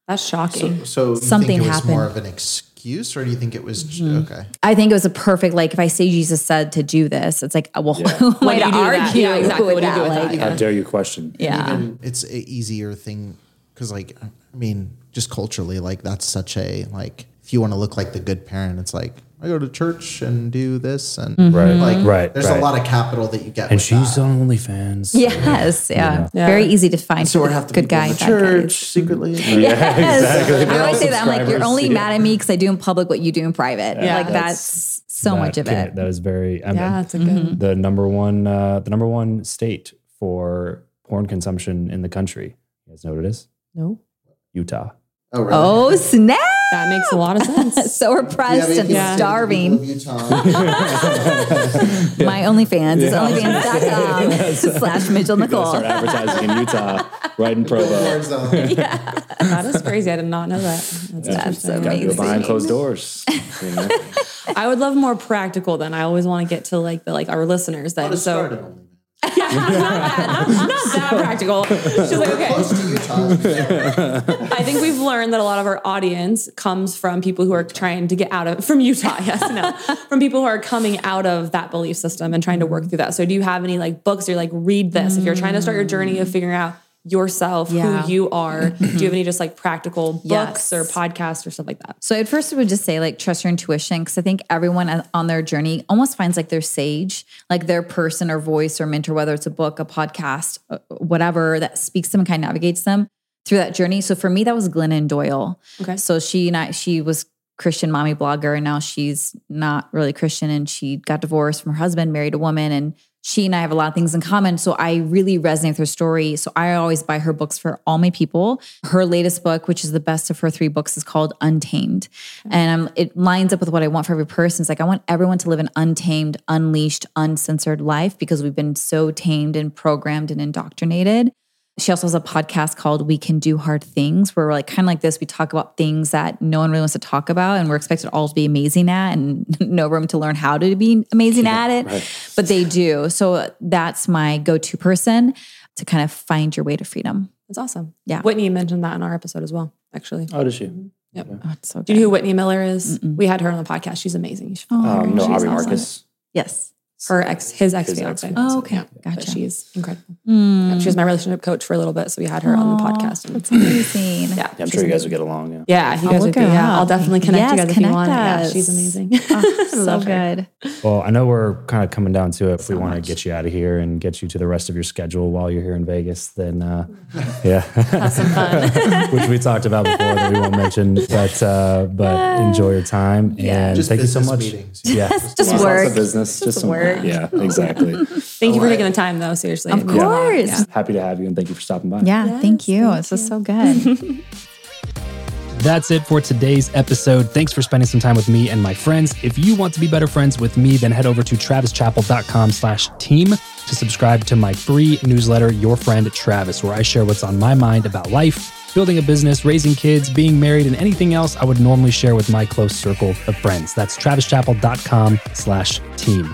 D: That's shocking.
C: So you
A: Something
C: think it was
A: happened.
C: more of an excuse, or do you think it was
D: Mm-hmm.
C: okay?
A: I think it was a perfect like if I say Jesus said to do this, it's like well, who am
D: What
A: I
D: do you
A: to
D: that?
A: argue?
D: Yeah, exactly.
A: with
D: What do you do with
A: Like,
D: that?
E: How dare you question?
A: Yeah,
C: Even it's an easier thing because, like, I mean, just culturally, like that's such a like if you want to look like the good parent, it's like I go to church and do this and
A: Mm-hmm.
E: Right,
C: like
E: right.
C: There's
E: right.
C: a lot of capital that you get.
E: And
C: with
E: she's
C: that.
E: on OnlyFans.
A: yes, yeah.
D: Yeah.
A: very easy to find.
C: So we
A: the
C: have to
A: good guy,
C: going to
A: bad
C: church
A: guys.
C: secretly.
A: Yes.
E: Exactly.
A: I always say that I'm like you're only
E: yeah.
A: mad at me because I do in public what you do in private.
D: Yeah.
A: like
E: That's-
A: that's, so
E: That
A: much of it.
E: That is very. I mean,
D: yeah, that's a good.
E: the number one, uh, the number one state for porn consumption in the country. You guys know what it is?
D: No,
E: Utah.
C: Oh, really?
A: Oh snap!
D: that makes a lot of sense.
A: so repressed and
D: Yeah.
A: starving. My OnlyFans is onlyfans.com slash Mitchell Nikole.
E: Start advertising in Utah, right in Provo. yeah.
D: that is crazy. I did not know that. That's,
A: That's
D: interesting.
A: so
E: Gotta go
A: amazing.
E: behind closed doors. you know?
D: I would love more practical. Then I always want to get to like the like our listeners. Then so yeah, not that practical. She's like okay. I think we've learned that a lot of our audience comes from people who are trying to get out of from Utah. Yes, no, from people who are coming out of that belief system and trying to work through that. So, do you have any like books or like read this if you're trying to start your journey of figuring out yourself,
A: Yeah.
D: who you are? do you have any just like practical books
A: Yes.
D: or podcasts or stuff like that?
A: So at first, I would just say like trust your intuition because I think everyone on- their journey almost finds like their sage, like their person or voice or mentor, whether it's a book, a podcast, uh, whatever that speaks to them and kind of navigates them through that journey. So for me, that was Glennon Doyle.
D: Okay.
A: So she and I, she was Christian mommy blogger, and now she's not really Christian, and she got divorced from her husband, married a woman, and she and I have a lot of things in common. So I really resonate with her story. So I always buy her books for all my people. Her latest book, which is the best of her three books, is called Untamed. And um, it lines up with what I want for every person. It's like I want everyone to live an untamed, unleashed, uncensored life because we've been so tamed and programmed and indoctrinated. She also has a podcast called We Can Do Hard Things, where we're like kind of like this. We talk about things that no one really wants to talk about, and we're expected all to be amazing at, and no room to learn how to be amazing at it. But they do. So that's my go to person to kind of find your way to freedom.
D: That's awesome.
A: Yeah.
D: Whitney mentioned that in our episode as well. Actually,
E: Oh, does she?
A: Oh, it's so
D: do you know who Whitney Miller is? We had her on the podcast. She's amazing. You should follow her.
E: Um, no,
D: She's
E: Aubrey
D: awesome.
E: Marcus.
A: Yes.
D: Her ex, his ex fiance.
A: Oh, okay.
E: Yeah.
D: But
A: Gotcha.
D: she's incredible. Yeah, she was my relationship coach for a little bit, so we had her on the podcast. And,
A: That's amazing.
D: yeah,
E: Yeah, I'm sure you guys would get along. Yeah.
D: Yeah, you
A: I'll
D: guys would be. Yeah, I'll definitely connect
A: Yes,
D: you guys if you
A: connect
D: want. Yeah, she's amazing.
A: Oh, so
D: Love her.
A: good.
E: Well, I know we're kind of coming down to it. If we want to get you out of here and get you to the rest of your schedule while you're here in Vegas, then uh, yeah,
D: Have some fun.
E: which we talked about before that we won't mention. But uh, but enjoy your time and
C: Just
E: thank you so much.
C: meetings.
E: Yeah,
A: Just
E: Lots
A: work.
E: business, just, some
A: work.
E: Yeah, exactly.
D: Thank you for
C: Alright.
D: taking the time, though. Seriously,
A: Of course.
D: Yeah.
E: Happy to have you and thank you for stopping by.
A: Yeah, thank you. This is so good.
B: That's it for today's episode. Thanks for spending some time with me and my friends. If you want to be better friends with me, then head over to travischappell.com slash team to subscribe to my free newsletter, Your Friend Travis, where I share what's on my mind about life, building a business, raising kids, being married, and anything else I would normally share with my close circle of friends. That's travischappell.com slash team.